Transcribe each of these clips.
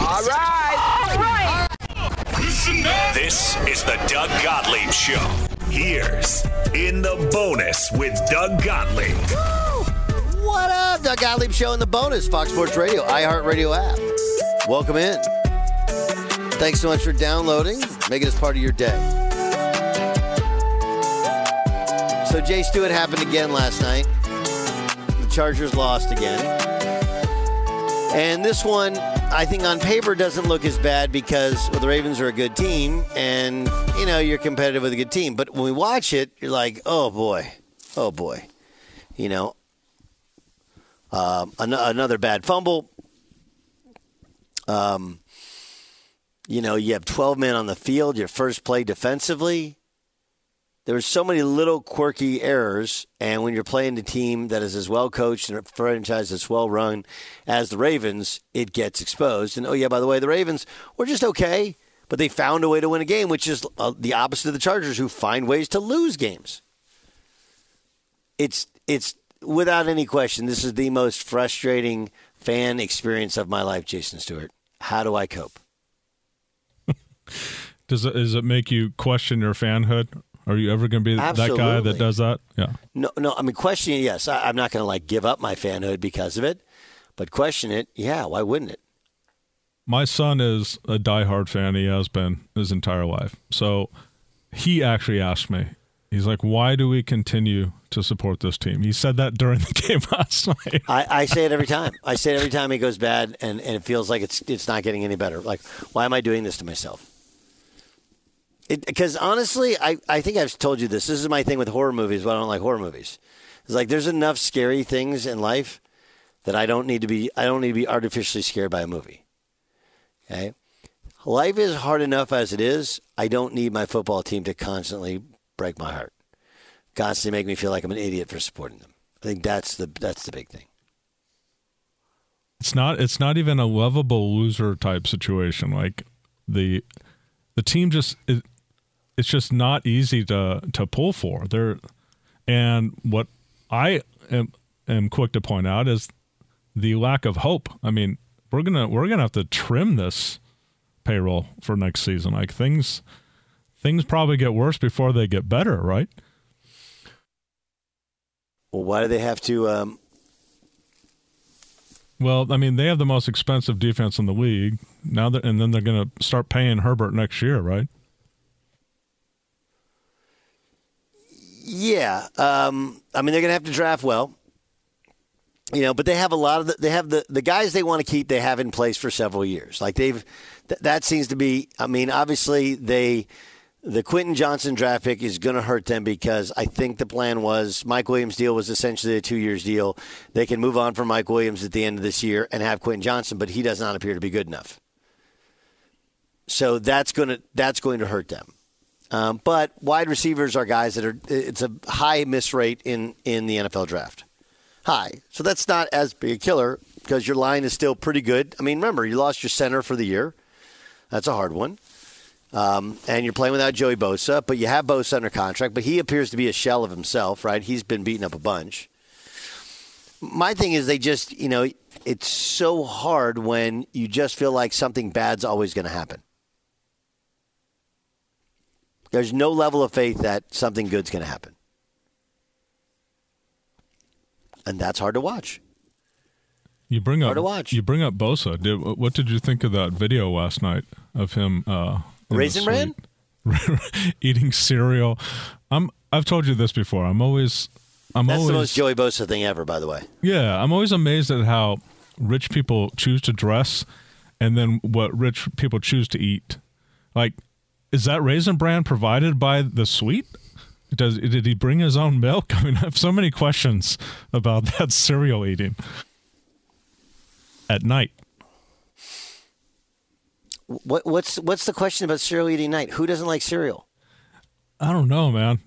All right. All right. This is the Doug Gottlieb Show. Here's In the Bonus with Doug Gottlieb. What up? Doug Gottlieb Show in the bonus, Fox Sports Radio, iHeartRadio app. Welcome in. Thanks so much for downloading, making us part of your day. So, Jay Stewart happened again last night. The Chargers lost again. And this one, I think on paper doesn't look as bad because well, the Ravens are a good team and, you know, you're competitive with a good team. But when we watch it, you're like, oh boy, oh boy. You know, um, an- another bad fumble. Um, you know, you have 12 men on the field, your first play defensively. There were so many little quirky errors, and when you're playing a team that is as well coached and a franchise that's well run as the Ravens, it gets exposed. And oh yeah, by the way, the Ravens were just okay, but they found a way to win a game, which is uh, the opposite of the Chargers, who find ways to lose games. It's it's without any question, this is the most frustrating fan experience of my life, Jason Stewart. How do I cope? Does it, does it make you question your fanhood? Are you ever going to be that guy that does that? Yeah. No, no. I mean, question it, yes. I, I'm not going to like give up my fanhood because of it, but question it, yeah. Why wouldn't it? My son is a diehard fan. He has been his entire life. So he actually asked me, he's like, why do we continue to support this team? He said that during the game last night. I, I say it every time. I say it every time it goes bad, and, and it feels like it's it's not getting any better. Like, why am I doing this to myself? Because honestly, I, I think I've told you this. This is my thing with horror movies. Why I don't like horror movies. It's like there's enough scary things in life that I don't need to be. I don't need to be artificially scared by a movie. Okay, life is hard enough as it is. I don't need my football team to constantly break my heart, constantly make me feel like I'm an idiot for supporting them. I think that's the that's the big thing. It's not. It's not even a lovable loser type situation. Like the the team just it, it's just not easy to to pull for. There, and what I am am quick to point out is the lack of hope. I mean, we're gonna we're gonna have to trim this payroll for next season. Like things things probably get worse before they get better, right? Well, why do they have to? Um, Well, I mean, they have the most expensive defense in the league now, that, and then they're going to start paying Herbert next year, right? Yeah, um, I mean they're going to have to draft well, you know, but they have a lot of the, they have the the guys they want to keep. They have in place for several years. Like they've th- that seems to be. I mean, obviously they the Quentin Johnston draft pick is going to hurt them because I think the plan was Mike Williams' deal was essentially a two years deal. They can move on from Mike Williams at the end of this year and have Quentin Johnston, but he does not appear to be good enough. So that's going to that's going to hurt them. Um, but wide receivers are guys that are it's a high miss rate in in the NFL draft. High. So that's not as big a killer because your line is still pretty good. I mean, remember, you lost your center for the year. That's a hard one. Um, and you're playing without Joey Bosa, but you have Bosa under contract, but he appears to be a shell of himself, right? He's been beaten up a bunch. My thing is, they just, you know, it's so hard when you just feel like something bad's always going to happen. There's no level of faith that something good's going to happen. And that's hard to watch. You bring Hard up to watch. you bring up Bosa. Did, what did you think of that video last night of him uh, Raisin Bran? eating cereal? I'm I've told you this before. I'm always I'm always That's always the most Joey Bosa thing ever, by the way. yeah. I'm always amazed at how rich people choose to dress, and then what rich people choose to eat. Like, is that raisin bran provided by the sweet? Does did he bring his own milk? I mean, I have so many questions about that cereal eating at night. What, what's what's the question about cereal eating night? Who doesn't like cereal? I don't know, man.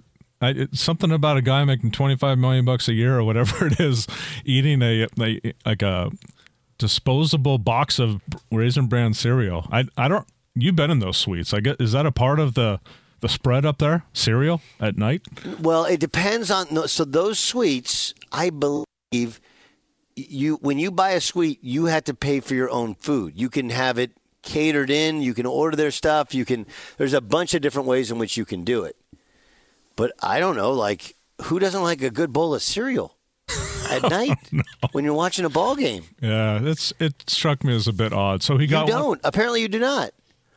I, it's something about a guy making twenty five million bucks a year or whatever it is, eating a, a like a disposable box of raisin bran cereal. I I don't. You've been in those suites. I get. Is that a part of the the spread up there? Cereal at night? Well, it depends on. So those suites, I believe, you when you buy a suite, you have to pay for your own food. You can have it catered in. You can order their stuff. You can. There's a bunch of different ways in which you can do it. But I don't know. Like, who doesn't like a good bowl of cereal at oh, night when you're watching a ball game? Yeah, it's it struck me as a bit odd. So he You got one- don't. Apparently, you do not.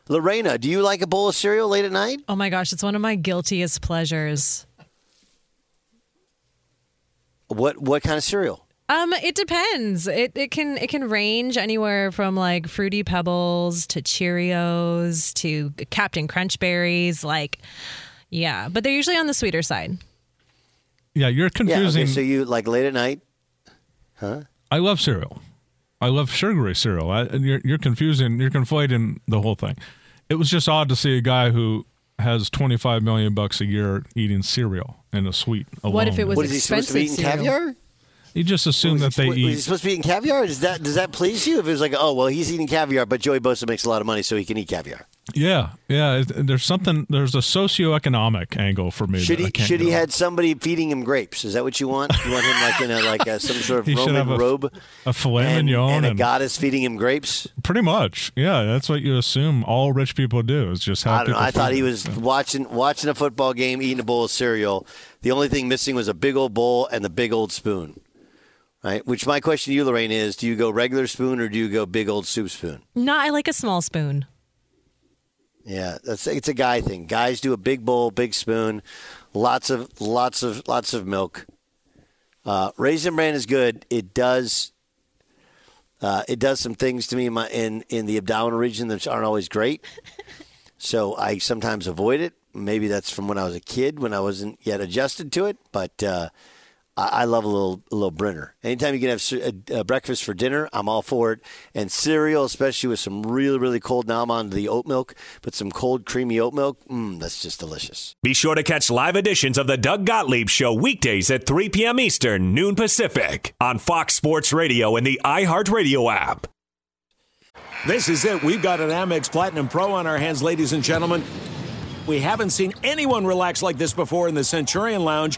Lorena, do you like a bowl of cereal late at night? Oh my gosh, it's one of my guiltiest pleasures. What what kind of cereal? Um, it depends. It it can it can range anywhere from like fruity pebbles to Cheerios to Captain Crunch berries. Like, yeah, but they're usually on the sweeter side. Yeah, you're Yeah. confusing. Okay, so you like late at night? Huh? I love cereal. I love sugary cereal. I, and you're, you're confusing. You're conflating the whole thing. It was just odd to see a guy who has 25 million bucks a year eating cereal in a suite alone. What if it was What is he supposed to be eating expensive cereal. caviar? You just assume that Was they he, was he supposed to be eating caviar? Does that does that please you? If it was like, oh well, he's eating caviar, but Joey Bosa makes a lot of money, so he can eat caviar. Yeah, yeah. There's something. There's a socioeconomic angle for me. Should that he should he had somebody feeding him grapes? Is that what you want? You want him like in a like a, some sort of He Roman have a- robe, a filet and, mignon and a and- goddess feeding him grapes? Pretty much. Yeah, that's what you assume all rich people do is just have I don't know. I thought feed he them. was watching watching a football game, eating a bowl of cereal. The only thing missing was a big old bowl and the big old spoon. Right. Which my question to you, Lorraine, is: Do you go regular spoon or do you go big old soup spoon? No, I like a small spoon. Yeah, that's it's a guy thing. Guys do a big bowl, big spoon, lots of lots of lots of milk. Uh, Raisin bran is good. It does. Uh, it does some things to me in my in, in the abdominal region that aren't always great. So I sometimes avoid it. Maybe that's from when I was a kid when I wasn't yet adjusted to it. But uh, I, I love a little a little Brenner. Anytime you can have ce- a, a breakfast for dinner, I'm all for it. And cereal, especially with some really really cold. Now I'm on the oat milk, but some cold creamy oat milk. Mm, that's just delicious. Be sure to catch live editions of the Doug Gottlieb Show weekdays at 3 p.m. Eastern, noon Pacific, on Fox Sports Radio and the iHeartRadio app. This is it. We've got an Amex Platinum Pro on our hands, ladies and gentlemen. We haven't seen anyone relax like this before in the Centurion Lounge.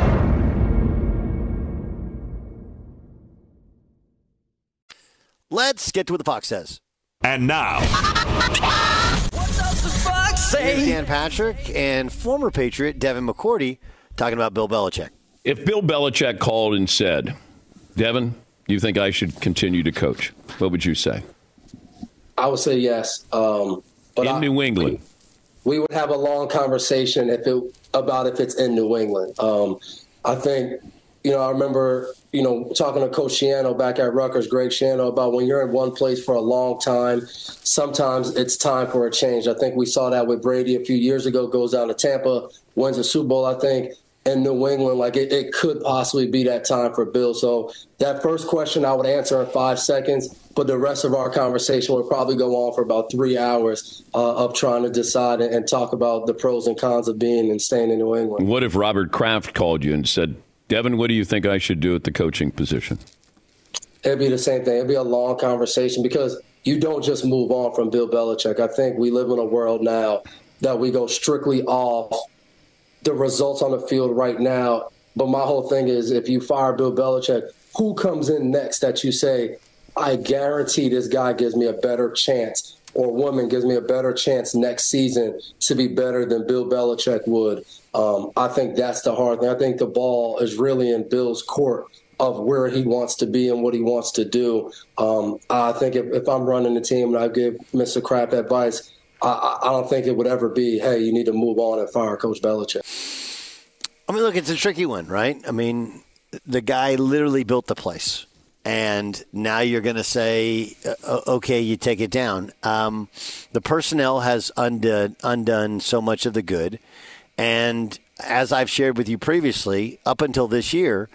Let's get to what the Fox says. And now, Here's Dan Patrick and former Patriot Devin McCourty talking about Bill Belichick. If Bill Belichick called and said, Devin, you think I should continue to coach? What would you say? I would say yes. Um, but in I, New England. we would have a long conversation if it about if it's in New England. Um, I think, you know, I remember, you know, talking to Coach Schiano back at Rutgers, Greg Schiano, about when you're in one place for a long time, sometimes it's time for a change. I think we saw that with Brady a few years ago, goes down to Tampa, wins a Super Bowl, I think. In New England, like it, it could possibly be that time for Bill. So that first question I would answer in five seconds, but the rest of our conversation would probably go on for about three hours uh, of trying to decide and talk about the pros and cons of being and staying in New England. What if Robert Kraft called you and said, Devin, what do you think I should do at the coaching position? It'd be the same thing. It'd be a long conversation because you don't just move on from Bill Belichick. I think we live in a world now that we go strictly off the results on the field right now. But my whole thing is if you fire Bill Belichick, who comes in next that you say, I guarantee this guy gives me a better chance or woman gives me a better chance next season to be better than Bill Belichick would. Um, I think that's the hard thing. I think the ball is really in Bill's court of where he wants to be and what he wants to do. Um, I think if, if I'm running the team and I give Mr. Kraft advice, I, I don't think it would ever be, hey, you need to move on and fire Coach Belichick. I mean, look, it's a tricky one, right? I mean, the guy literally built the place. And now you're going to say, uh, okay, you take it down. Um, the personnel has undone, undone so much of the good. And as I've shared with you previously, up until this year,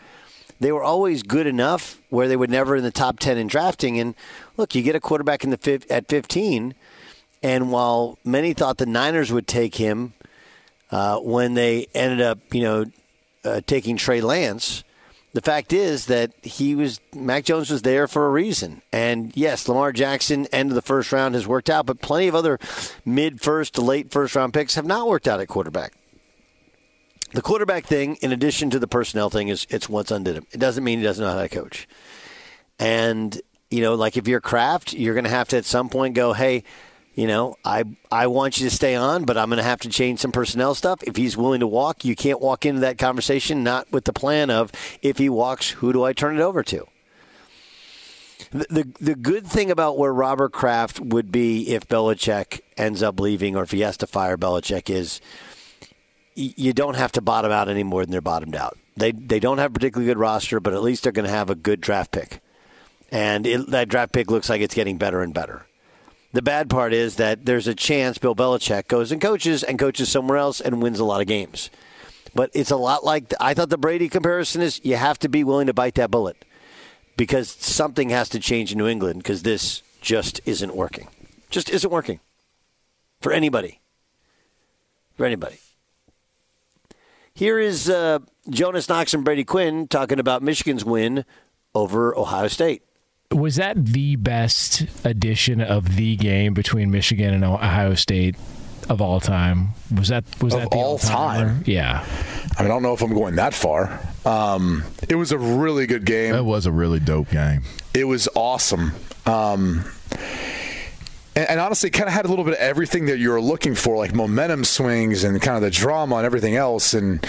they were always good enough where they were never in the top 10 in drafting. And look, you get a quarterback in the at 15. And while many thought the Niners would take him uh, when they ended up, you know, uh, taking Trey Lance, the fact is that he was Mac Jones was there for a reason. And yes, Lamar Jackson end of the first round has worked out, but plenty of other mid first to late first round picks have not worked out at quarterback. The quarterback thing, in addition to the personnel thing, is it's what's undid him. It doesn't mean he doesn't know how to coach. And you know, like if you're Kraft, you're going to have to at some point go, hey, you know, I I want you to stay on, but I'm going to have to change some personnel stuff. If he's willing to walk, you can't walk into that conversation not with the plan of if he walks, who do I turn it over to? The, the, the good thing about where Robert Kraft would be if Belichick ends up leaving or if he has to fire Belichick is you don't have to bottom out any more than they're bottomed out. They they don't have a particularly good roster, but at least they're going to have a good draft pick, and it, that draft pick looks like it's getting better and better. The bad part is that there's a chance Bill Belichick goes and coaches and coaches somewhere else and wins a lot of games. But it's a lot like I thought the Brady comparison is you have to be willing to bite that bullet because something has to change in New England because this just isn't working. Just isn't working for anybody. For anybody. Here is uh, Jonas Knox and Brady Quinn talking about Michigan's win over Ohio State. Was that the best edition of the game between Michigan and Ohio State of all time? Was that was of that the all time? Yeah. I mean, I don't know if I'm going that far. Um, it was a really good game. It was a really dope game. It was awesome. Um, and, and honestly, kind of had a little bit of everything that you were looking for, like momentum swings and kind of the drama and everything else. And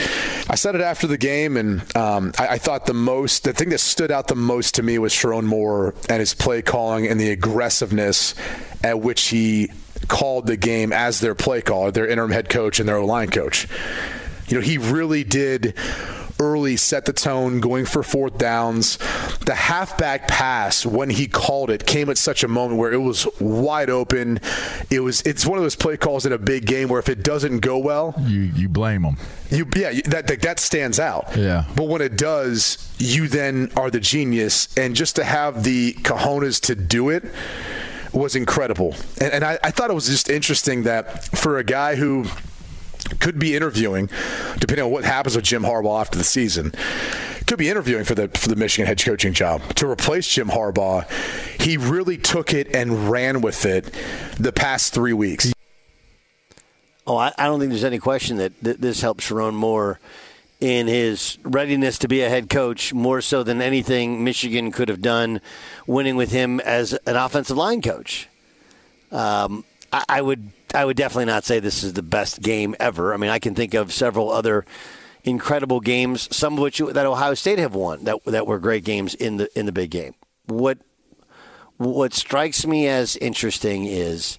I said it after the game, and um, I, I, thought the most, the thing that stood out the most to me was Sherrone Moore and his play calling and the aggressiveness at which he called the game as their play caller, their interim head coach and their line coach. You know, he really did early set the tone, going for fourth downs. The halfback pass, when he called it, came at such a moment where it was wide open. It was it's one of those play calls in a big game where if it doesn't go well, you you blame them. You yeah, that, that that stands out. Yeah. But when it does, you then are the genius, and just to have the cojones to do it was incredible. And, and I, I thought it was just interesting that for a guy who could be interviewing, depending on what happens with Jim Harbaugh after the season. Could be interviewing for the for the Michigan head coaching job to replace Jim Harbaugh. He really took it and ran with it the past three weeks. Oh, I, I don't think there's any question that th- this helps Sherrone Moore in his readiness to be a head coach more so than anything Michigan could have done winning with him as an offensive line coach. Um, I, would I would definitely not say this is the best game ever. I mean, I can think of several other incredible games, some of which that Ohio State have won that that were great games in the in the big game. What what strikes me as interesting is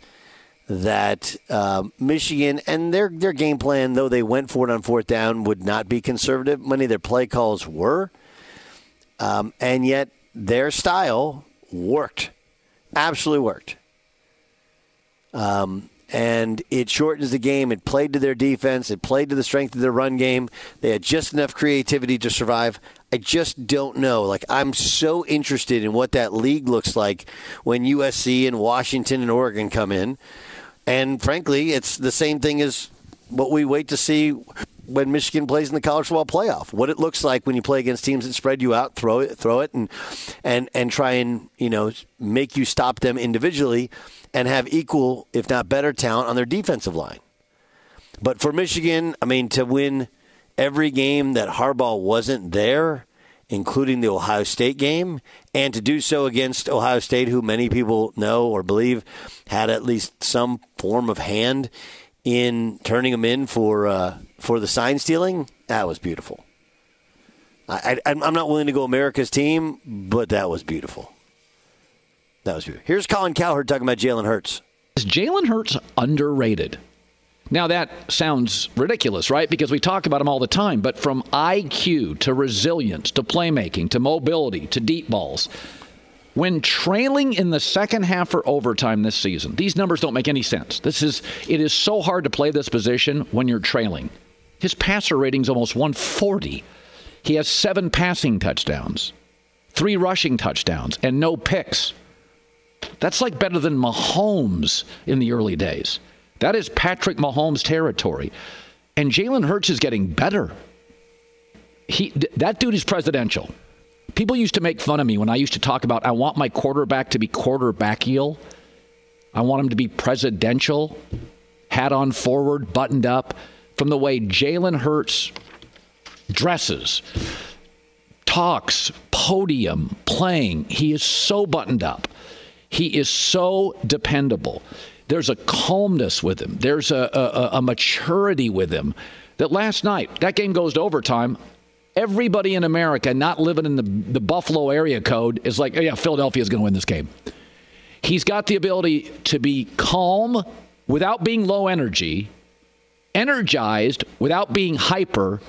that um, Michigan and their their game plan, though they went for it on fourth down, would not be conservative. Many of their play calls were, um, and yet their style worked, absolutely worked. Um, and it shortens the game. It played to their defense. It played to the strength of their run game. They had just enough creativity to survive. I just don't know. Like I'm so interested in what that league looks like when USC and Washington and Oregon come in. And frankly, it's the same thing as what we wait to see when Michigan plays in the college football playoff. What it looks like when you play against teams that spread you out, throw it, throw it, and and and try and you know make you stop them individually and have equal, if not better, talent on their defensive line. But for Michigan, I mean, to win every game that Harbaugh wasn't there, including the Ohio State game, and to do so against Ohio State, who many people know or believe had at least some form of hand in turning them in for uh, for the sign stealing, that was beautiful. I, I, I'm not willing to go America's team, but that was beautiful. That was beautiful. Here's Colin Cowherd talking about Jalen Hurts. Is Jalen Hurts underrated? Now that sounds ridiculous, right? Because we talk about him all the time, but from IQ to resilience to playmaking to mobility to deep balls, when trailing in the second half or overtime this season, these numbers don't make any sense. This is it is so hard to play this position when you're trailing. His passer rating's almost 140. He has 7 passing touchdowns, 3 rushing touchdowns and no picks. That's like better than Mahomes in the early days. That is Patrick Mahomes territory. And Jalen Hurts is getting better. He, that dude is presidential. People used to make fun of me when I used to talk about I want my quarterback to be quarterbackial. I want him to be presidential, hat on forward, buttoned up. From the way Jalen Hurts dresses, talks, podium, playing, he is so buttoned up. He is so dependable. There's a calmness with him. There's a, a, a maturity with him that last night, that game goes to overtime. Everybody in America not living in the, the Buffalo area code is like, oh, yeah, Philadelphia is going to win this game. He's got the ability to be calm without being low energy, energized without being hyper,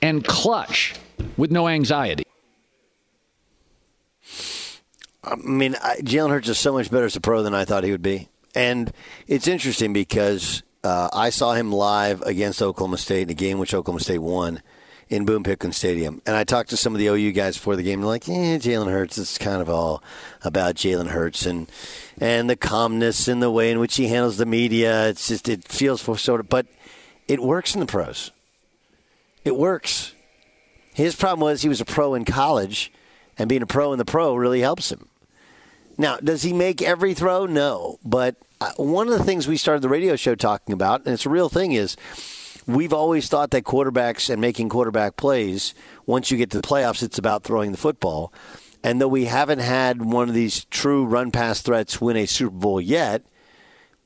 and clutch with no anxiety. I mean, Jalen Hurts is so much better as a pro than I thought he would be. And it's interesting because uh, I saw him live against Oklahoma State in a game which Oklahoma State won in Boone Pickens Stadium. And I talked to some of the OU guys before the game. They're like, "Yeah, Jalen Hurts. It's kind of all about Jalen Hurts and and the calmness and the way in which he handles the media. It's just it feels for sort of, but it works in the pros. It works. His problem was he was a pro in college, and being a pro in the pro really helps him. Now, does he make every throw? No. But uh, one of the things we started the radio show talking about, and it's a real thing, is we've always thought that quarterbacks and making quarterback plays, once you get to the playoffs, it's about throwing the football. And though we haven't had one of these true run pass threats win a Super Bowl yet,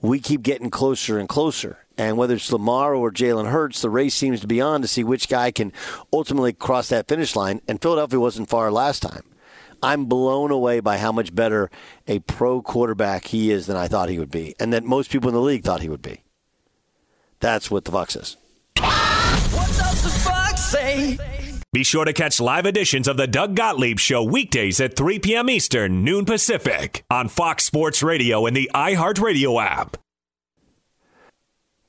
we keep getting closer and closer. And whether it's Lamar or Jalen Hurts, the race seems to be on to see which guy can ultimately cross that finish line. And Philadelphia wasn't far last time. I'm blown away by how much better a pro quarterback he is than I thought he would be, and that most people in the league thought he would be. That's what the Fox is. What does the fox say? Be sure to catch live editions of the Doug Gottlieb Show weekdays at 3 p.m. Eastern, noon Pacific, on Fox Sports Radio and the iHeartRadio app.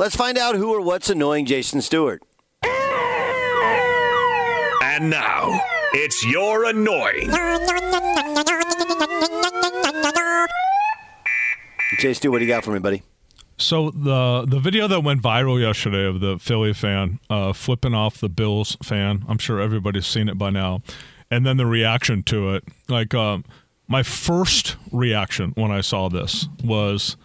Let's find out who or what's annoying Jason Stewart. And now, it's your annoying. Jay Stu, what do you got for me, buddy? So the the video that went viral yesterday of the Philly fan uh, flipping off the Bills fan, I'm sure everybody's seen it by now, and then the reaction to it. Like um, my first reaction when I saw this was,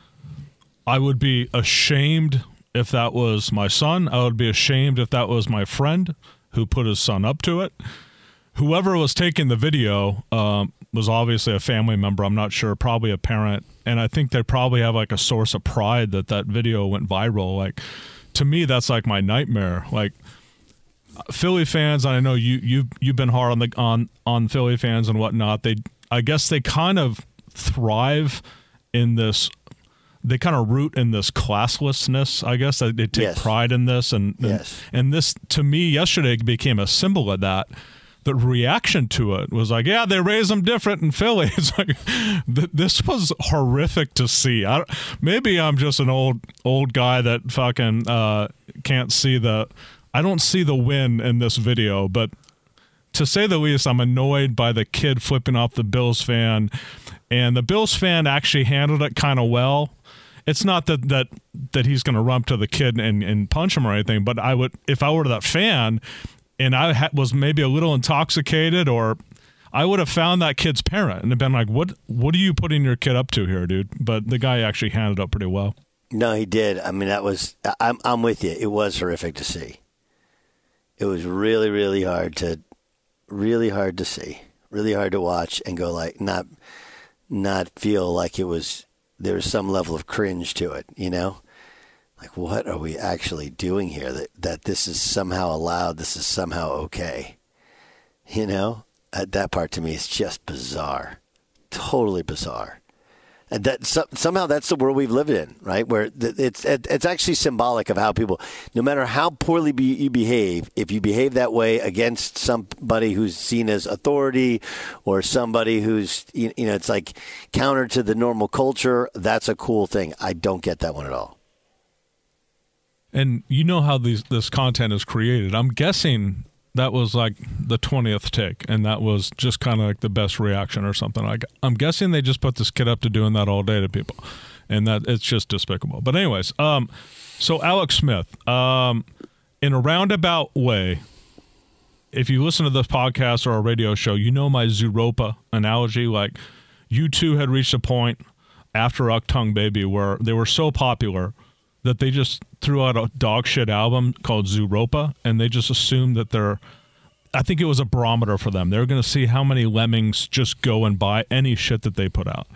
I would be ashamed if that was my son. I would be ashamed if that was my friend who put his son up to it. Whoever was taking the video um, was obviously a family member. I'm not sure, probably a parent, and I think they probably have like a source of pride that that video went viral. Like to me, that's like my nightmare. Like Philly fans, I know you you you've been hard on the on on Philly fans and whatnot. They I guess they kind of thrive in this they kind of root in this classlessness, I guess. They take Yes. pride in this, and and, Yes. and this to me yesterday became a symbol of that. The reaction to it was like, yeah, they raise them different in Philly. It's like th- this was horrific to see. I, maybe I'm just an old old guy that fucking uh, can't see the. I don't see the win in this video, but to say the least, I'm annoyed by the kid flipping off the Bills fan, and the Bills fan actually handled it kind of well. It's not that that that he's going to run up to the kid and, and punch him or anything, but I would if I were that fan, and I ha- was maybe a little intoxicated, or I would have found that kid's parent and have been like, "What what are you putting your kid up to here, dude?" But the guy actually handled it pretty well. No, he did. I mean, that was. I'm I'm with you. It was horrific to see. It was really, really hard to, really hard to see, really hard to watch, and go like not, not feel like it was there was some level of cringe to it. You know, like what are we actually doing here? That that this is somehow allowed. This is somehow okay. You know, uh, that part to me is just bizarre, totally bizarre. And that so, somehow that's the world we've lived in, right? Where it's it's actually symbolic of how people, no matter how poorly be, you behave, if you behave that way against somebody who's seen as authority or somebody who's you, know it's like counter to the normal culture, that's a cool thing. I don't get that one at all. And you know how these this content is created. I'm guessing that was like the 20th take and that was just kind of like the best reaction or something. Like i'm guessing they just put this kid up to doing that all day to people and that it's just despicable. But anyways um so alex smith um in a roundabout way if you listen to this podcast or a radio show you know my zooropa analogy. Like U2 had reached a point after Achtung Baby where they were so popular that they just threw out a dog shit album called Zooropa, and they just assumed that they're. I think it was a barometer for them. They're going to see how many lemmings just go and buy any shit that they put out.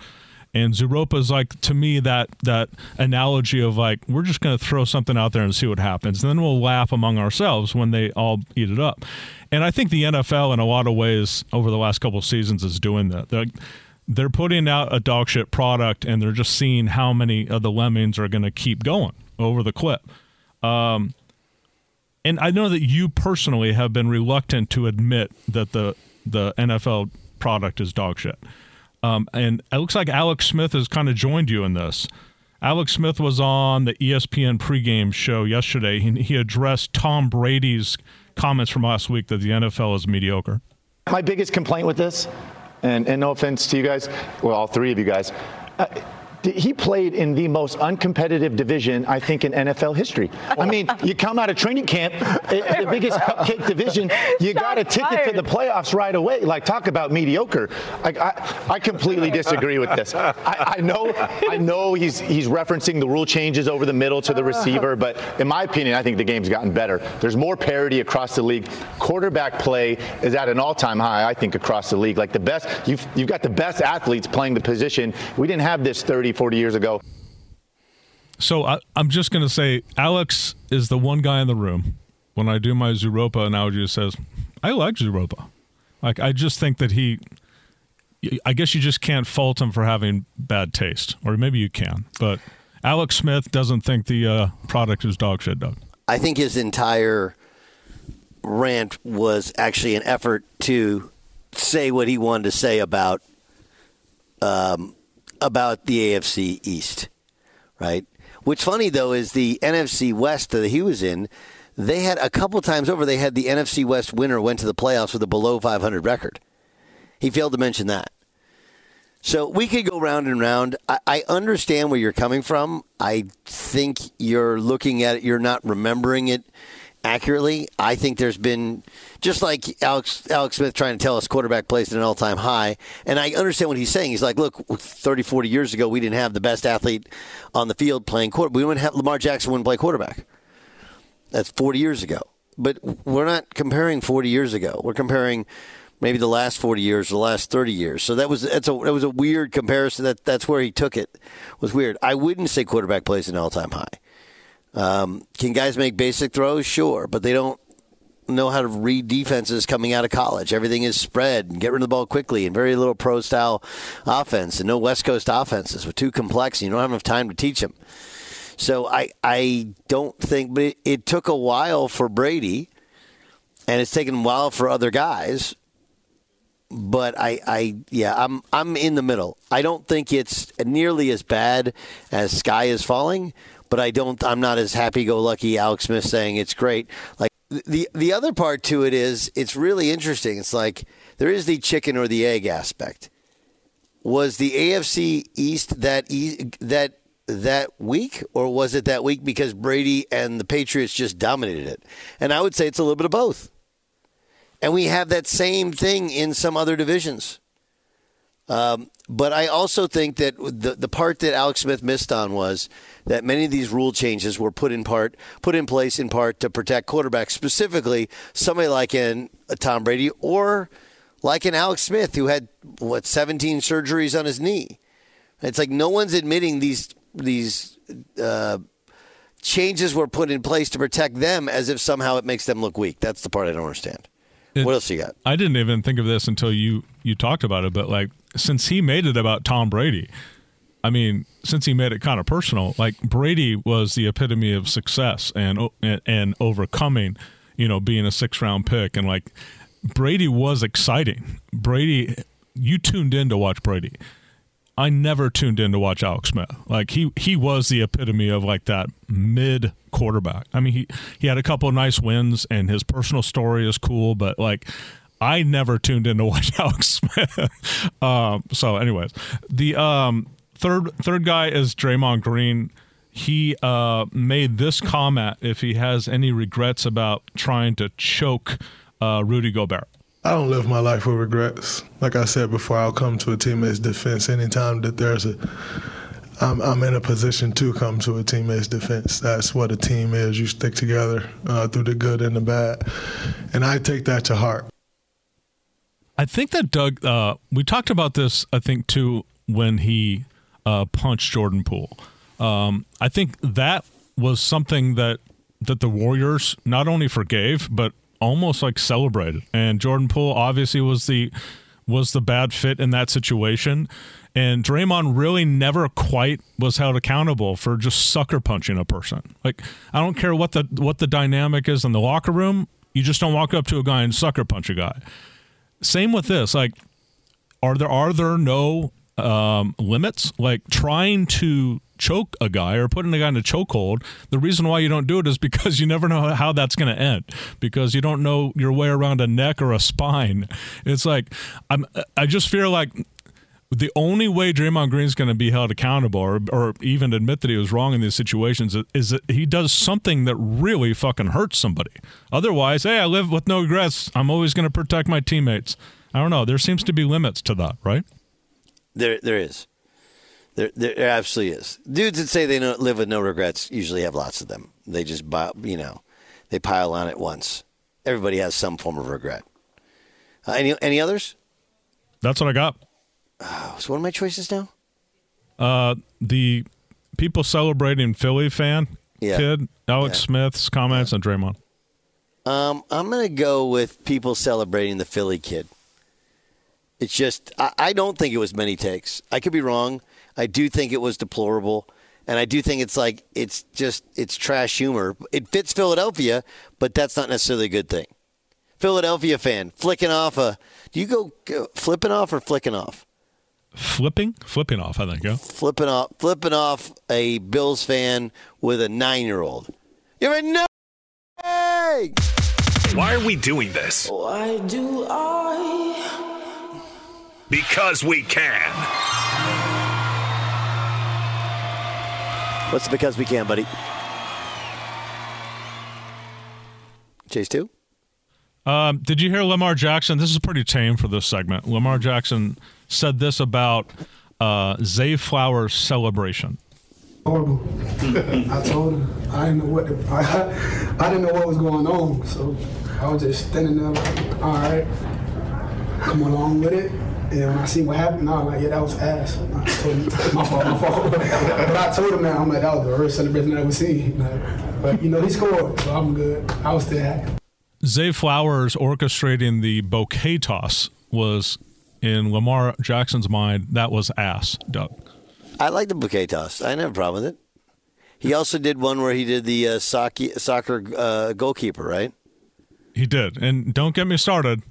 And Zooropa is like to me that that analogy of like we're just going to throw something out there and see what happens, and then we'll laugh among ourselves when they all eat it up. And I think the NFL in a lot of ways over the last couple seasons is doing that. They're, they're putting out a dog shit product and they're just seeing how many of the lemmings are going to keep going over the clip. Um, and I know that you personally have been reluctant to admit that the the NFL product is dog shit. Um, and it looks like Alex Smith has kind of joined you in this. Alex Smith was on the ESPN pregame show yesterday. He, he addressed Tom Brady's comments from last week that the NFL is mediocre. My biggest complaint with this, and, and no offense to you guys, well, all three of you guys, uh, he played in the most uncompetitive division, I think, in NFL history. I mean, you come out of training camp, the biggest cupcake division, you got a ticket to the playoffs right away. Like, talk about mediocre. I, I, I completely disagree with this. I, I know, I know he's he's referencing the rule changes over the middle to the receiver, but in my opinion, I think the game's gotten better. There's more parity across the league. Quarterback play is at an all-time high, I think, across the league. Like the best, you've you've got the best athletes playing the position. We didn't have this 30, 40 years ago. So I, I'm just going to say Alex is the one guy in the room when I do my Zooropa analogy that says, I like Zooropa. Like, I just think that he, I guess you just can't fault him for having bad taste. Or maybe you can. But Alex Smith doesn't think the uh, product is dog shit, Doug. I think his entire rant was actually an effort to say what he wanted to say about um, about the AFC East, right? What's funny though is the NFC West that he was in. They had a couple times over. They had the NFC West winner went to the playoffs with a below 500 record. He failed to mention that. So we could go round and round. I, I understand where you're coming from. I think you're looking at it. You're not remembering it accurately. I think there's been just like Alex Alex Smith trying to tell us quarterback plays at an all-time high, and I understand what he's saying. He's like, look, 30, 40 years ago, we didn't have the best athlete on the field playing quarterback. We wouldn't have Lamar Jackson wouldn't play quarterback. That's 40 years ago. But we're not comparing 40 years ago. We're comparing maybe the last 40 years, the last 30 years. So that was that's a that was a weird comparison. That that's where he took it. Was weird. I wouldn't say quarterback plays an all-time high. Um, can guys make basic throws? Sure, but they don't know how to read defenses coming out of college. Everything is spread and get rid of the ball quickly and very little pro style offense and no West Coast offenses were too complex and you don't have enough time to teach them. So I I don't think, but it, it took a while for Brady, and it's taken a while for other guys. But I, I yeah, I'm I'm in the middle. I don't think it's nearly as bad as Sky is falling, but I don't. I'm not as happy-go-lucky. Alex Smith saying it's great. Like the the other part to it is it's really interesting. It's like there is the chicken or the egg aspect. Was the AFC East that e- that that week, or was it that week because Brady and the Patriots just dominated it? And I would say it's a little bit of both. And we have that same thing in some other divisions. Um, but I also think that the the part that Alex Smith missed on was that many of these rule changes were put in part put in place in part to protect quarterbacks, specifically somebody like in a Tom Brady or like an Alex Smith who had what 17 surgeries on his knee. It's like no one's admitting these these uh, changes were put in place to protect them as if somehow it makes them look weak. That's the part I don't understand. What else you got? I didn't even think of this until you you talked about it, but like since he made it about Tom Brady, I mean, since he made it kind of personal, like Brady was the epitome of success and and, and overcoming, you know, being a six round pick and like Brady was exciting. Brady, you tuned in to watch Brady. I never tuned in to watch Alex Smith. Like he he was the epitome of like that mid quarterback. I mean, he he had a couple nice wins and his personal story is cool, but like I never tuned in to watch Alex Smith. um, so, anyways, the um, third third guy is Draymond Green. He uh, made this comment if he has any regrets about trying to choke uh, Rudy Gobert. I don't live my life with regrets. Like I said before, I'll come to a teammate's defense anytime that there's a. I'm, I'm in a position to come to a teammate's defense. That's what a team is. You stick together uh, through the good and the bad, and I take that to heart. I think that Doug. Uh, we talked about this. I think too when he uh, punched Jordan Poole. Um, I think that was something that that the Warriors not only forgave but almost like celebrated. And Jordan Poole obviously was the was the bad fit in that situation. And Draymond really never quite was held accountable for just sucker punching a person. Like I don't care what the what the dynamic is in the locker room, you just don't walk up to a guy and sucker punch a guy. Same with this. Like are there are there no um, limits? Like trying to choke a guy or putting a guy in a chokehold, the reason why you don't do it is because you never know how that's going to end because you don't know your way around a neck or a spine. It's like I'm I just feel like the only way Draymond Green's going to be held accountable or, or even admit that he was wrong in these situations is that he does something that really fucking hurts somebody. Otherwise, hey, I live with no regrets. I'm always going to protect my teammates. I don't know. There seems to be limits to that, right? There, there is. There, there absolutely is. Dudes that say they live with no regrets usually have lots of them. They just, you know, they pile on at once. Everybody has some form of regret. Uh, any any others? That's what I got. Uh, so what are my choices now? Uh, the people celebrating Philly fan Yeah. kid, Alex Yeah. Smith's comments on Draymond. Um, I'm going to go with people celebrating the Philly kid. It's just, I, I don't think it was many takes. I could be wrong. I do think it was deplorable. And I do think it's like, it's just, it's trash humor. It fits Philadelphia, but that's not necessarily a good thing. Philadelphia fan flicking off a, do you go go flipping off or flicking off? Flipping, flipping off. I think. Yeah. Flipping off, flipping off a Bills fan with a nine year old. You're a no. Why are we doing this? Why do I? Because we can. What's the because we can, buddy? Chase two. Um, did you hear Lamar Jackson? This is pretty tame for this segment. Lamar Jackson said this about uh, Zay Flowers' celebration. horrible. I told him I didn't know what the, I, I didn't know what was going on, so I was just standing there like, all right, come along with it. And when I see what happened, I was like, yeah, that was ass. I told him, my fault, my fault. but I told him that I'm like, that was the worst celebration I ever seen. Like, but you know, he scored, so I'm good. I was still happy. Zay Flowers orchestrating the bouquet toss was, in Lamar Jackson's mind, that was ass, Doug. I like the bouquet toss. I didn't have a problem with it. He also did one where he did the uh, soccer, soccer uh, goalkeeper, right? He did. And don't get me started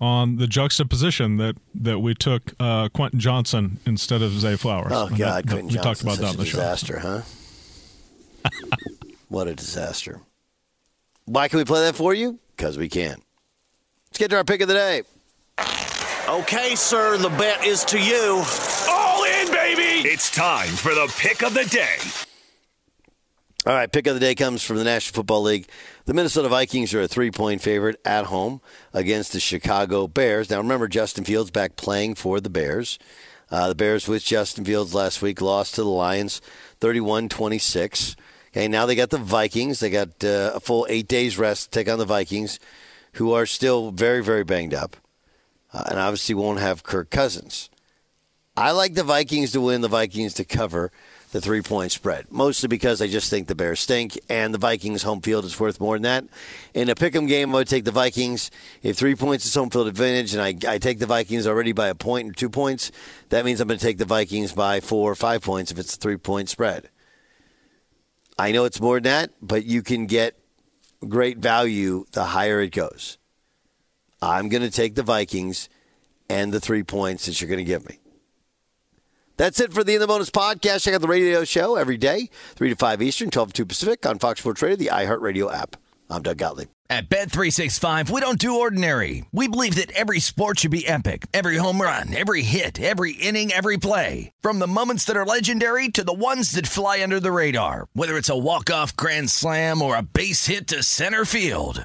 on the juxtaposition that, that we took uh, Quentin Johnston instead of Zay Flowers. Oh God, that- Quentin we talked about such that a in the show. disaster, huh? what a disaster! Why can we play that for you? Because we can. Let's get to our pick of the day. Okay, sir, the bet is to you. All in, baby! It's time for the pick of the day. All right, pick of the day comes from the National Football League. The Minnesota Vikings are a three-point favorite at home against the Chicago Bears. Now, remember, Justin Fields back playing for the Bears. Uh, the Bears with Justin Fields last week lost to the Lions 31-26. Okay, now they got the Vikings. They got uh, a full eight days rest to take on the Vikings, who are still very, very banged up, uh, and obviously won't have Kirk Cousins. I like the Vikings to win, the Vikings to cover. The three point spread, mostly because I just think the Bears stink and the Vikings home field is worth more than that. In a pick 'em game, I would take the Vikings. If three points is home field advantage and I, I take the Vikings already by a point or two points, that means I'm going to take the Vikings by four or five points if it's a three point spread. I know it's more than that, but you can get great value the higher it goes. I'm going to take the Vikings and the three points that you're going to give me. That's it for the In the Bonus podcast. Check out the radio show every day, 3 to 5 Eastern, 12 to 2 Pacific on Fox Sports Radio, the iHeartRadio app. I'm Doug Gottlieb. At Bet365, we don't do ordinary. We believe that every sport should be epic. Every home run, every hit, every inning, every play. From the moments that are legendary to the ones that fly under the radar. Whether it's a walk-off grand slam or a base hit to center field.